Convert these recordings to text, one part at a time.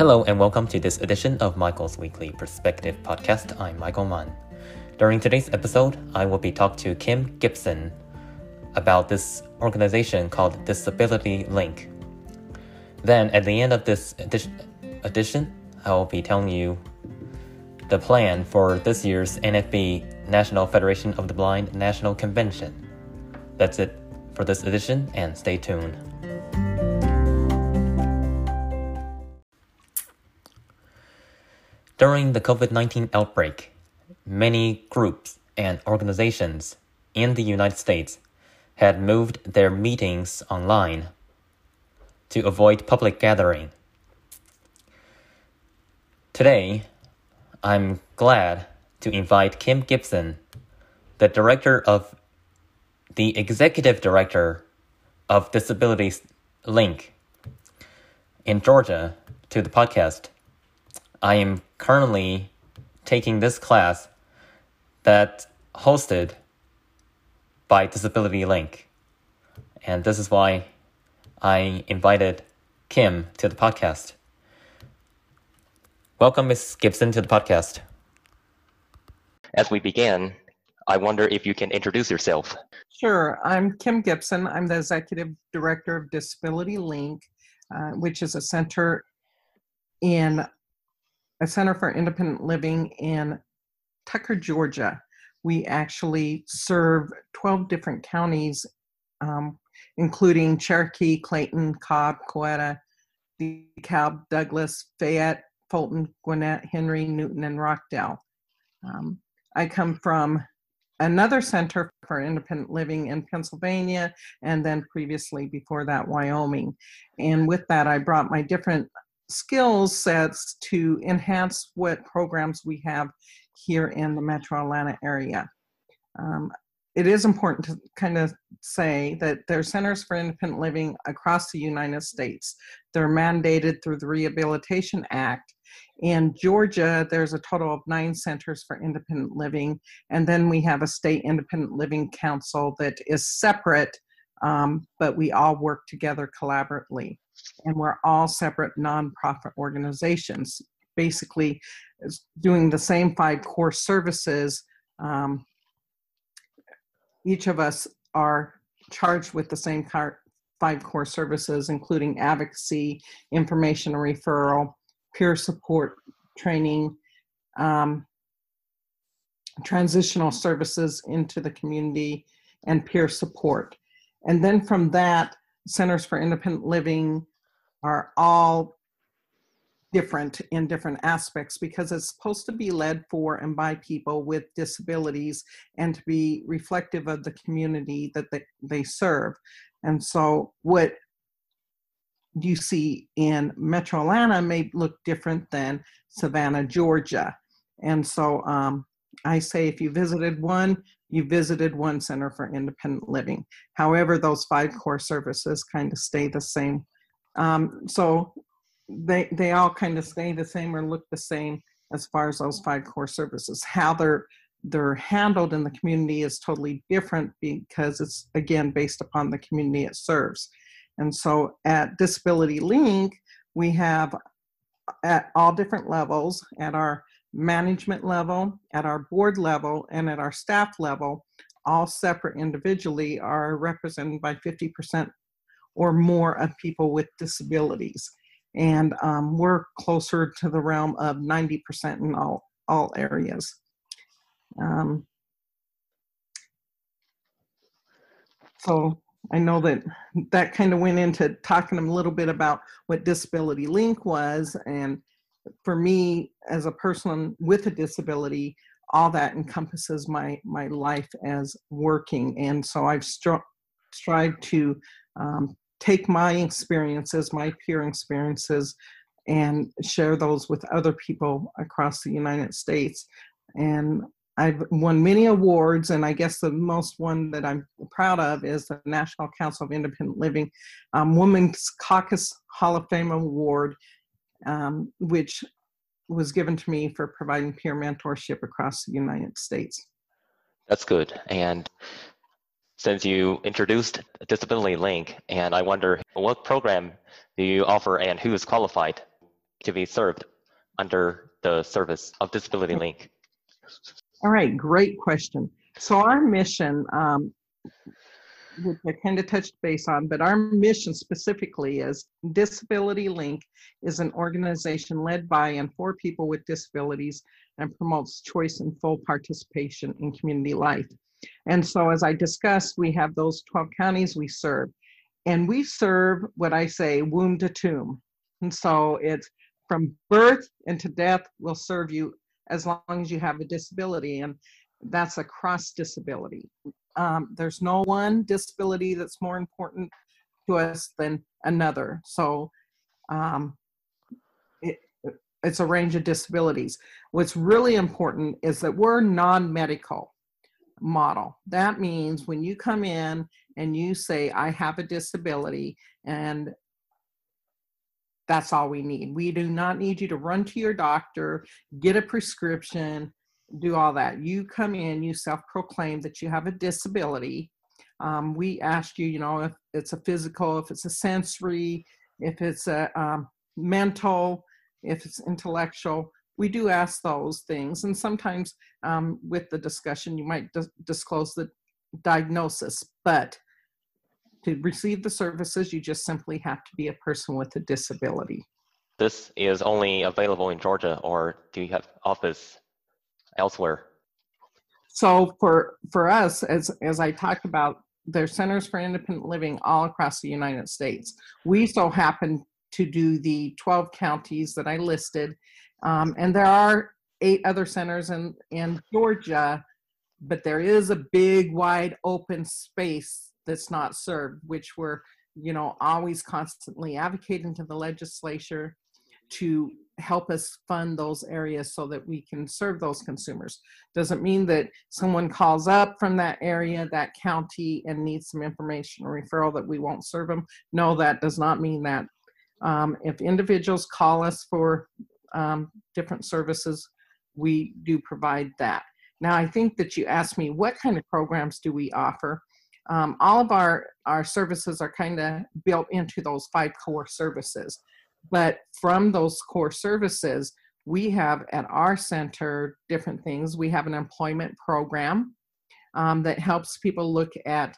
Hello and welcome to this edition of Michael's Weekly Perspective podcast. I'm Michael Munn. During today's episode, I will be talking to Kim Gibson about this organization called Disability Link. Then, at the end of this edition, I will be telling you the plan for this year's NFB National Federation of the Blind National Convention. That's it for this edition, and stay tuned. During the COVID 19 outbreak, many groups and organizations in the United States had moved their meetings online to avoid public gathering. Today, I'm glad to invite Kim Gibson, the director of the executive director of Disabilities Link in Georgia, to the podcast. I am currently taking this class that hosted by Disability Link. And this is why I invited Kim to the podcast. Welcome, Ms. Gibson, to the podcast. As we begin, I wonder if you can introduce yourself. Sure. I'm Kim Gibson. I'm the Executive Director of Disability Link, uh, which is a center in a center for independent living in Tucker, Georgia. We actually serve 12 different counties, um, including Cherokee, Clayton, Cobb, Coweta, DeKalb, Douglas, Fayette, Fulton, Gwinnett, Henry, Newton, and Rockdale. Um, I come from another center for independent living in Pennsylvania, and then previously before that, Wyoming. And with that, I brought my different skill sets to enhance what programs we have here in the metro Atlanta area. Um, it is important to kind of say that there are centers for independent living across the United States. They're mandated through the Rehabilitation Act. In Georgia, there's a total of nine centers for independent living, and then we have a state independent living council that is separate, um, but we all work together collaboratively and we're all separate nonprofit organizations, basically doing the same five core services. Um, each of us are charged with the same five core services, including advocacy, information and referral, peer support training, um, transitional services into the community, and peer support. And then from that, Centers for Independent Living are all different in different aspects because it's supposed to be led for and by people with disabilities and to be reflective of the community that they, they serve. And so, what you see in Metro Atlanta may look different than Savannah, Georgia. And so, um, I say if you visited one, you visited one center for independent living. However, those five core services kind of stay the same um, so they they all kind of stay the same or look the same as far as those five core services. How they're they're handled in the community is totally different because it's again based upon the community it serves. And so at Disability Link, we have at all different levels, at our management level, at our board level, and at our staff level, all separate individually are represented by 50% or more of people with disabilities. And um, we're closer to the realm of 90% in all, all areas. Um, so I know that that kind of went into talking a little bit about what Disability Link was. And for me, as a person with a disability, all that encompasses my, my life as working. And so I've stri- strived to um, take my experiences, my peer experiences, and share those with other people across the United States. And I've won many awards, and I guess the most one that I'm proud of is the National Council of Independent Living um, Women's Caucus Hall of Fame Award, um, which was given to me for providing peer mentorship across the United States. That's good. And since you introduced Disability Link, and I wonder what program do you offer and who is qualified? to be served under the service of Disability Link? All right, great question. So our mission, um, which I kind of touched base on, but our mission specifically is Disability Link is an organization led by and for people with disabilities and promotes choice and full participation in community life. And so, as I discussed, we have those 12 counties we serve, and we serve what I say womb to tomb. And so, it's from birth into death, we'll serve you as long as you have a disability. And that's across disability. Um, there's no one disability that's more important to us than another. So um, it, it's a range of disabilities. What's really important is that we're non medical model. That means when you come in and you say, I have a disability, and that's all we need. We do not need you to run to your doctor, get a prescription, do all that. You come in, you self proclaim that you have a disability. Um, we ask you, you know, if it's a physical, if it's a sensory, if it's a um, mental, if it's intellectual. We do ask those things. And sometimes um, with the discussion, you might dis- disclose the diagnosis. But to receive the services, you just simply have to be a person with a disability. This is only available in Georgia, or do you have office elsewhere? So for for us, as as I talked about, there's centers for independent living all across the United States. We so happen to do the 12 counties that I listed, um, and there are eight other centers in in Georgia, but there is a big, wide open space that's not served, which we're you know always constantly advocating to the legislature to help us fund those areas so that we can serve those consumers. Doesn't mean that someone calls up from that area, that county, and needs some information or referral that we won't serve them. No, that does not mean that. Um, if individuals call us for um, different services, we do provide that. Now, I think that you asked me what kind of programs do we offer. Um, all of our, our services are kind of built into those five core services. But from those core services, we have at our center different things. We have an employment program um, that helps people look at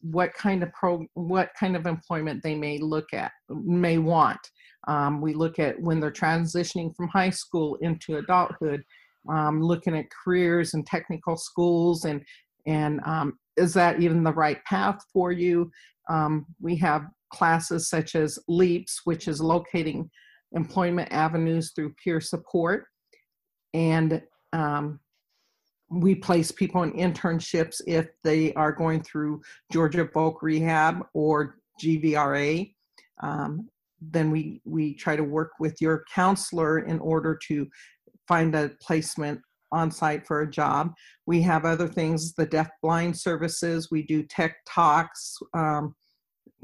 what kind of pro what kind of employment they may look at may want. Um, we look at when they're transitioning from high school into adulthood, um, looking at careers and technical schools and and um, is that even the right path for you? Um, we have classes such as LEAPS, which is locating employment avenues through peer support. And um, we place people in internships if they are going through Georgia Voc Rehab or GVRA. Um, then we, we try to work with your counselor in order to find a placement on site for a job. We have other things, the deaf blind services, we do tech talks, um,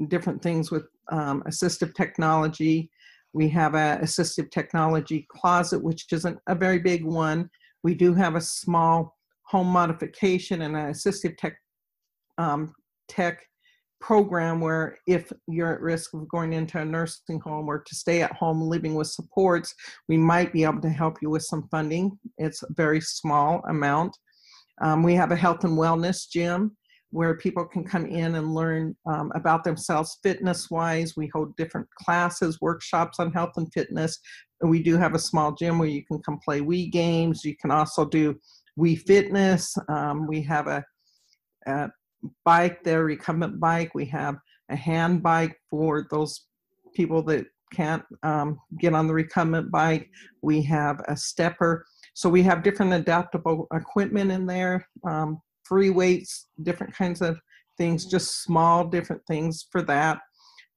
different things with um, assistive technology. We have a assistive technology closet, which isn't a very big one. We do have a small home modification and an assistive tech um, tech program where if you're at risk of going into a nursing home or to stay at home living with supports, we might be able to help you with some funding. It's a very small amount. Um, we have a health and wellness gym where people can come in and learn um, about themselves fitness wise. We hold different classes, workshops on health and fitness. We do have a small gym where you can come play Wii games. You can also do Wii Fitness. Um, we have a, a bike their recumbent bike. We have a hand bike for those people that can't um, get on the recumbent bike. We have a stepper. So we have different adaptable equipment in there. Um, free weights, different kinds of things, just small different things for that.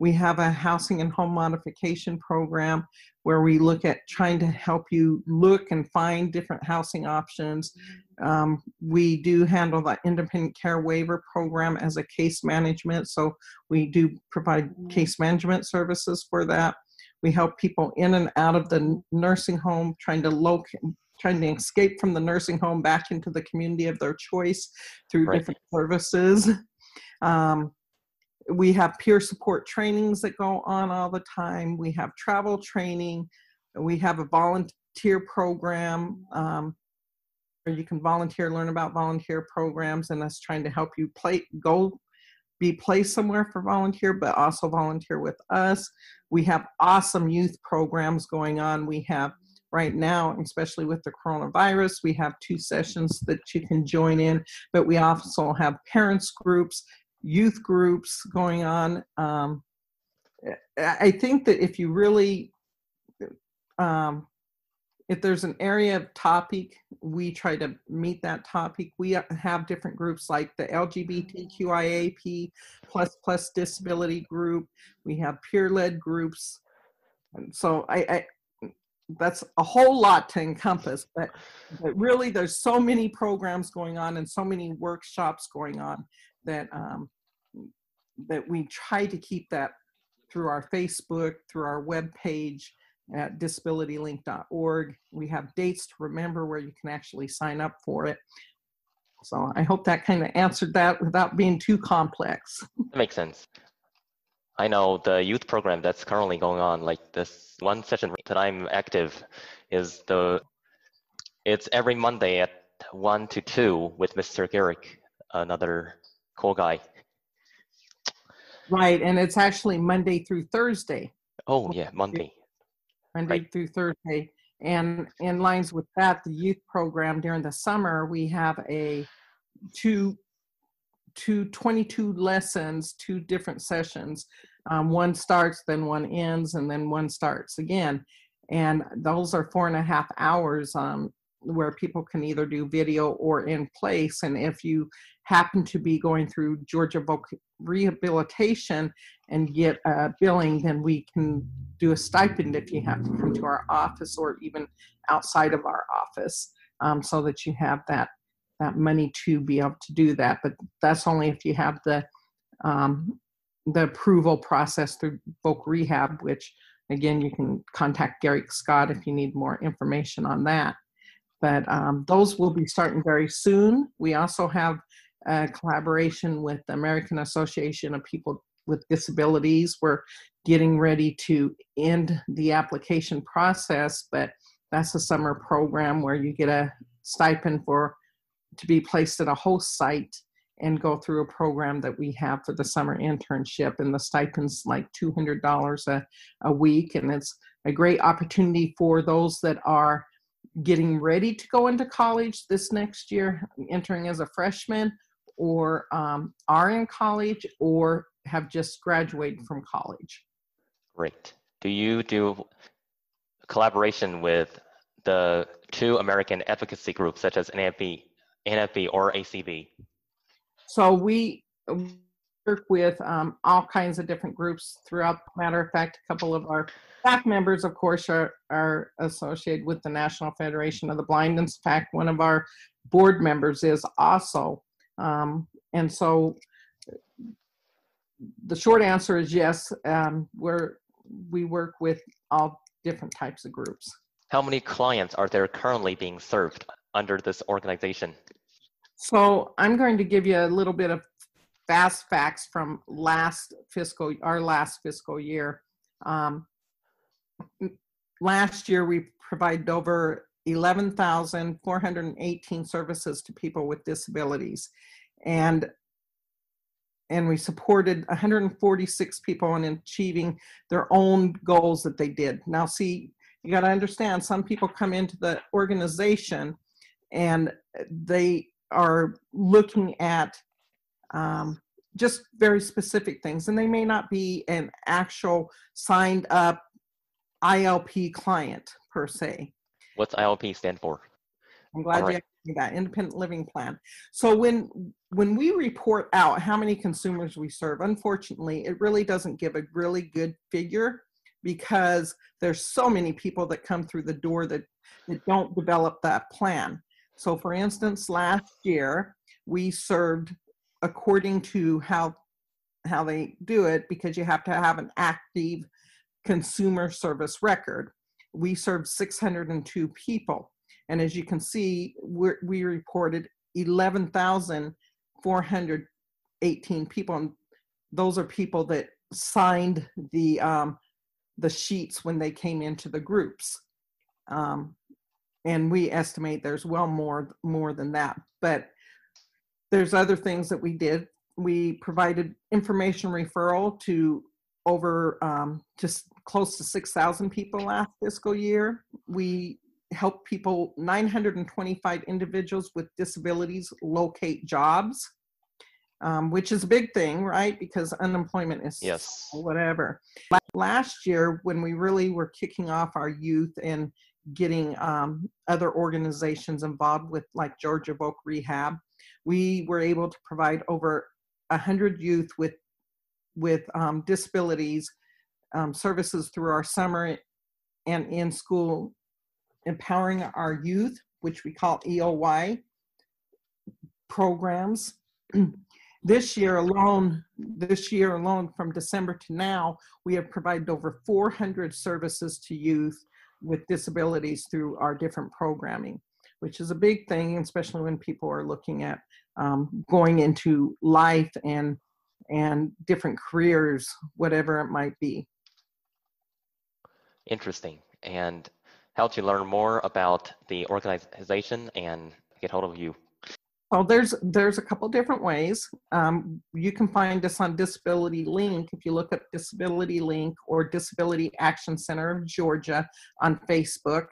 We have a housing and home modification program where we look at trying to help you look and find different housing options. Um, we do handle the independent care waiver program as a case management, so we do provide case management services for that. We help people in and out of the nursing home trying to locate, trying to escape from the nursing home back into the community of their choice through right. different services. Um, we have peer support trainings that go on all the time. We have travel training. we have a volunteer program um, where you can volunteer, learn about volunteer programs, and us trying to help you play go be placed somewhere for volunteer, but also volunteer with us. We have awesome youth programs going on. We have right now, especially with the coronavirus, we have two sessions that you can join in, but we also have parents groups, youth groups going on. Um, I think that if you really um, if there's an area of topic, we try to meet that topic. We have different groups like the LGBTQIAP plus plus disability group. We have peer-led groups. And so I, I that's a whole lot to encompass, but, but really there's so many programs going on and so many workshops going on that um, that we try to keep that through our Facebook, through our web page, at disabilitylink.org. We have dates to remember where you can actually sign up for it. So I hope that kind of answered that without being too complex. That makes sense. I know the youth program that's currently going on, like this one session that I'm active is the, it's every Monday at 1 to 2 with Mr. Garrick, another cool guy. Right, and it's actually Monday through Thursday. Oh, yeah, Monday. Monday Right. through Thursday. And in lines with that, the youth program during the summer, we have a two, two 22 lessons, two different sessions. Um, one starts, then one ends, and then one starts again. And those are four and a half hours um, where people can either do video or in place. And if you happen to be going through Georgia Voc Rehabilitation and get a billing, then we can do a stipend if you have to come to our office or even outside of our office um, so that you have that that money to be able to do that but that's only if you have the um, the approval process through voc rehab which again you can contact Garrick Scott if you need more information on that but um, those will be starting very soon we also have a collaboration with the american association of people with disabilities. We're getting ready to end the application process, but that's a summer program where you get a stipend for to be placed at a host site and go through a program that we have for the summer internship and the stipend's like $200 a, a week and it's a great opportunity for those that are getting ready to go into college this next year entering as a freshman or um, are in college or have just graduated from college. Great. Do you do collaboration with the two American advocacy groups such as NFB, NFB or ACB? So we with um, all kinds of different groups throughout. Matter of fact, a couple of our staff members, of course, are, are associated with the National Federation of the Blind. In fact, one of our board members is also. Um, and so the short answer is yes. Um, we're we work with all different types of groups. How many clients are there currently being served under this organization? So I'm going to give you a little bit of fast facts from last fiscal our last fiscal year. Um, last year we provided over 11,418 services to people with disabilities. And and we supported 146 people in achieving their own goals that they did. Now, see, you got to understand some people come into the organization and they are looking at um, just very specific things, and they may not be an actual signed up ILP client per se. What's ILP stand for? I'm glad All you right. asked me that independent living plan. So when when we report out how many consumers we serve, unfortunately, it really doesn't give a really good figure because there's so many people that come through the door that, that don't develop that plan. So for instance, last year we served according to how how they do it because you have to have an active consumer service record. We served 602 people. And as you can see, we reported 11,418 people. And those are people that signed the, um, the sheets when they came into the groups. Um, and we estimate there's well more more than that. But there's other things that we did. We provided information referral to over um, just close to 6,000 people last fiscal year. We helped people, 925 individuals with disabilities locate jobs, um, which is a big thing, right? Because unemployment is Yes. whatever. Last year, when we really were kicking off our youth and getting um, other organizations involved with like Georgia Voc Rehab, we were able to provide over 100 youth with with um, disabilities um, services through our summer and in school empowering our youth, which we call EOY programs. this year alone, this year alone, from December to now, we have provided over 400 services to youth with disabilities through our different programming, which is a big thing, especially when people are looking at um, going into life and and different careers, whatever it might be. Interesting. And how to learn more about the organization and get hold of you? Well, there's there's a couple different ways. Um, you can find us on Disability Link if you look up Disability Link or Disability Action Center of Georgia on Facebook,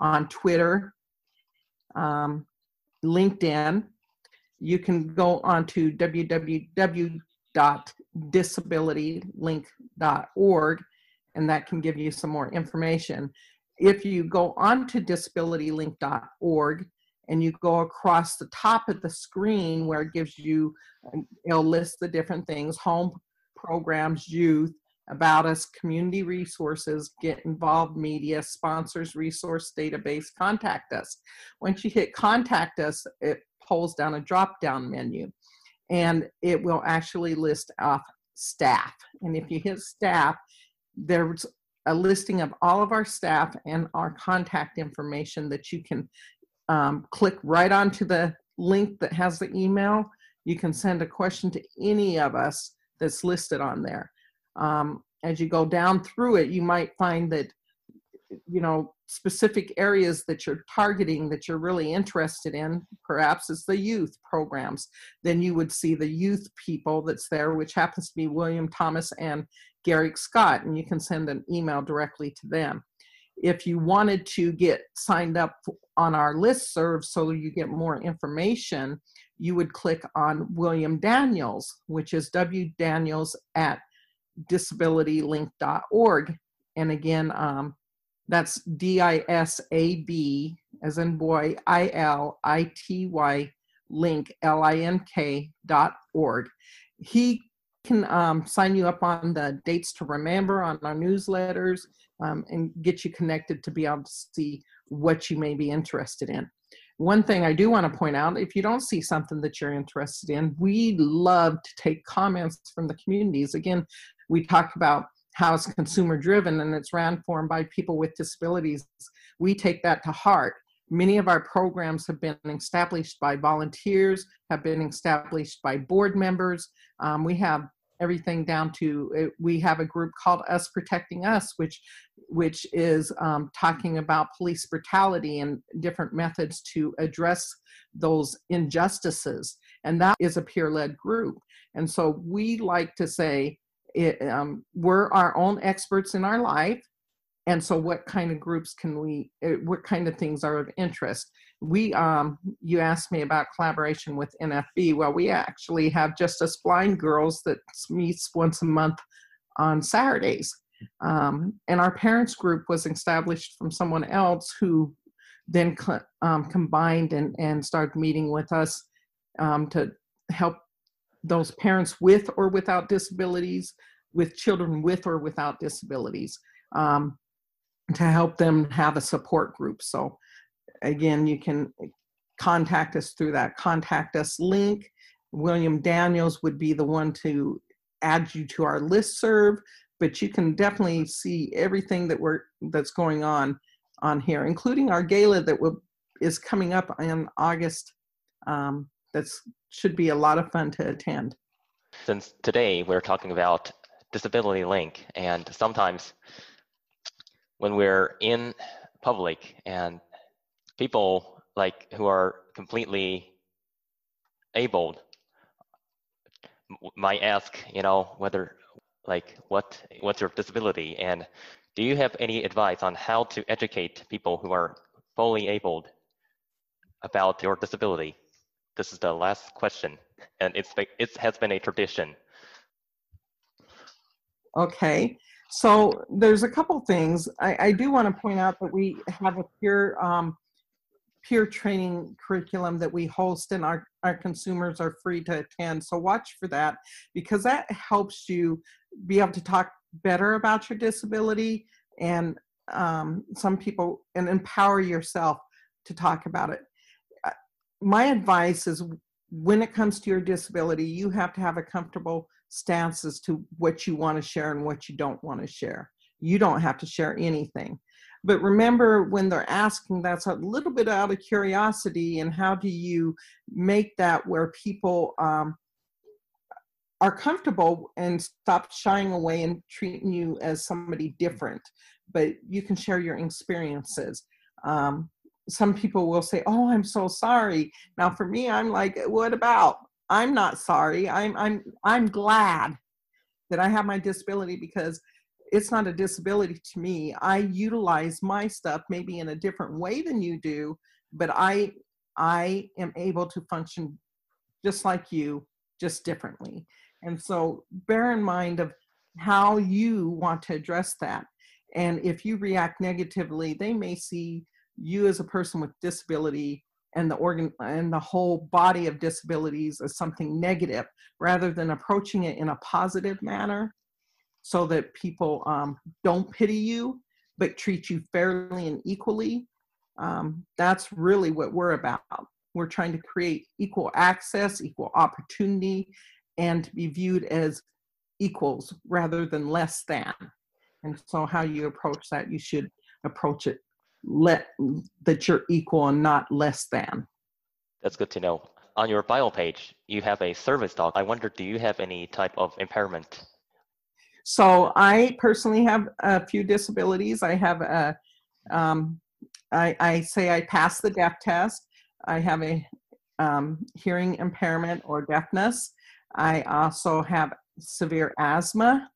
on Twitter, um, LinkedIn. You can go on to www.disabilitylink.org and that can give you some more information. If you go on to disabilitylink.org and you go across the top of the screen where it gives you, it'll list the different things home programs, youth, about us, community resources, get involved media, sponsors, resource database, contact us. Once you hit contact us, it pulls down a drop down menu and it will actually list off staff. And if you hit staff, there's a listing of all of our staff and our contact information that you can um, click right onto the link that has the email. You can send a question to any of us that's listed on there. Um, as you go down through it, you might find that, you know, specific areas that you're targeting that you're really interested in, perhaps is the youth programs. Then you would see the youth people that's there, which happens to be William Thomas and Garrick Scott, and you can send an email directly to them. If you wanted to get signed up on our list serve so you get more information, you would click on William Daniels, which is W Daniels at disabilitylink.org. And again, um, that's D I S A B as in boy, I L I T Y link, L I N K dot org. He can um, sign you up on the dates to remember on our newsletters um, and get you connected to be able to see what you may be interested in. One thing I do want to point out if you don't see something that you're interested in, we love to take comments from the communities. Again, we talked about how it's consumer driven and it's ran formed by people with disabilities. We take that to heart. Many of our programs have been established by volunteers, have been established by board members. Um, we have everything down to uh, we have a group called us protecting us which which is um, talking about police brutality and different methods to address those injustices and that is a peer-led group and so we like to say it, um, we're our own experts in our life. And so what kind of groups can we uh, what kind of things are of interest? We um you asked me about collaboration with nfb well we actually have just us blind girls that meets once a month on saturdays. Um, and our parents group was established from someone else who then um, combined and, and started meeting with us um, to help those parents with or without disabilities with children with or without disabilities um, to help them have a support group so again, you can contact us through that contact us link. William Daniels would be the one to add you to our list serve, but you can definitely see everything that we're that's going on on here, including our gala that will is coming up in August. Um, that's should be a lot of fun to attend. Since today we're talking about disability link, and sometimes when we're in public and people like who are completely able might ask, you know, whether like what what's your disability and do you have any advice on how to educate people who are fully able about your disability? This is the last question, and it's it has been a tradition. Okay, so there's a couple things. I, I do want to point out that we have a peer um, peer training curriculum that we host, and our our consumers are free to attend. So watch for that because that helps you be able to talk better about your disability and um, some people and empower yourself to talk about it. My advice is when it comes to your disability, you have to have a comfortable stance as to what you want to share and what you don't want to share. You don't have to share anything. But remember, when they're asking, that's a little bit out of curiosity, and how do you make that where people um, are comfortable and stop shying away and treating you as somebody different? But you can share your experiences. Um, some people will say, "Oh, I'm so sorry." Now, for me, I'm like, "What about?" I'm not sorry. I'm I'm I'm glad that I have my disability because it's not a disability to me. I utilize my stuff maybe in a different way than you do, but I I am able to function just like you, just differently. And so bear in mind of how you want to address that. And if you react negatively, they may see you as a person with disability and the organ and the whole body of disabilities as something negative rather than approaching it in a positive manner so that people um, don't pity you but treat you fairly and equally um, that's really what we're about. We're trying to create equal access equal opportunity and to be viewed as equals rather than less than. And so how you approach that you should approach it let that you're equal and not less than. That's good to know. On your bio page, you have a service dog. I wonder, do you have any type of impairment? So I personally have a few disabilities. I have a, um, I, I say I passed the deaf test. I have a um, hearing impairment or deafness. I also have severe asthma.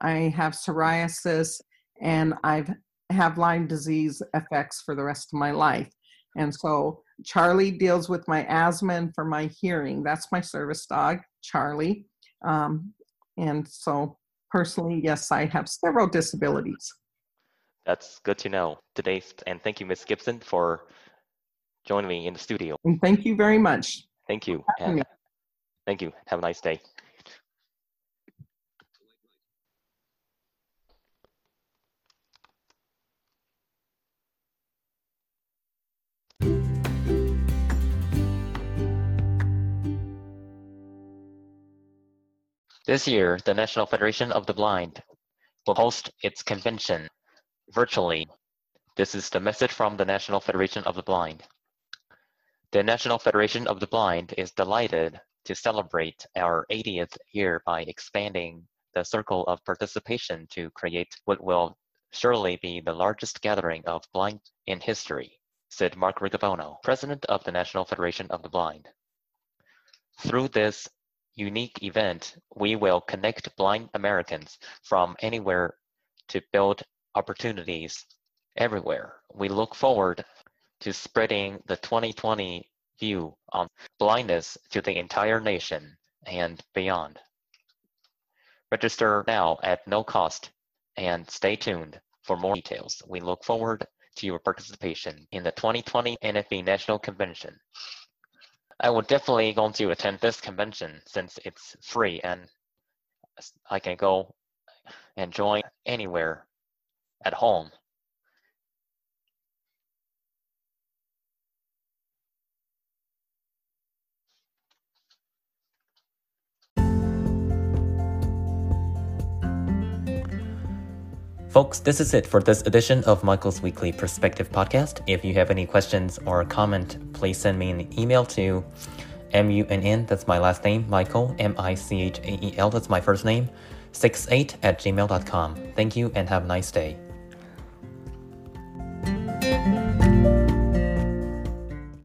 I have psoriasis, and I've have Lyme disease effects for the rest of my life. And so Charlie deals with my asthma and for my hearing. That's my service dog, Charlie. Um, and so personally, yes, I have several disabilities. That's good to know today. And thank you, Ms. Gibson, for joining me in the studio. And thank you very much. Thank you. Thank you. Have a nice day. This year, the National Federation of the Blind will host its convention virtually. This is the message from the National Federation of the Blind. The National Federation of the Blind is delighted to celebrate our 80th year by expanding the circle of participation to create what will surely be the largest gathering of blind in history, said Mark Riccobono, president of the National Federation of the Blind. Through this unique event, we will connect blind Americans from anywhere to build opportunities everywhere. We look forward to spreading the 2020 view on blindness to the entire nation and beyond. Register now at no cost and stay tuned for more details. We look forward to your participation in the 2020 NFB National Convention. I would definitely going to attend this convention since it's free and I can go and join anywhere at home. Folks, this is it for this edition of Michael's Weekly Perspective podcast. If you have any questions or comment, please send me an email to M-U-N-N, that's my last name, Michael, M-I-C-H-A-E-L, that's my first name, 68 at gmail.com. Thank you and have a nice day.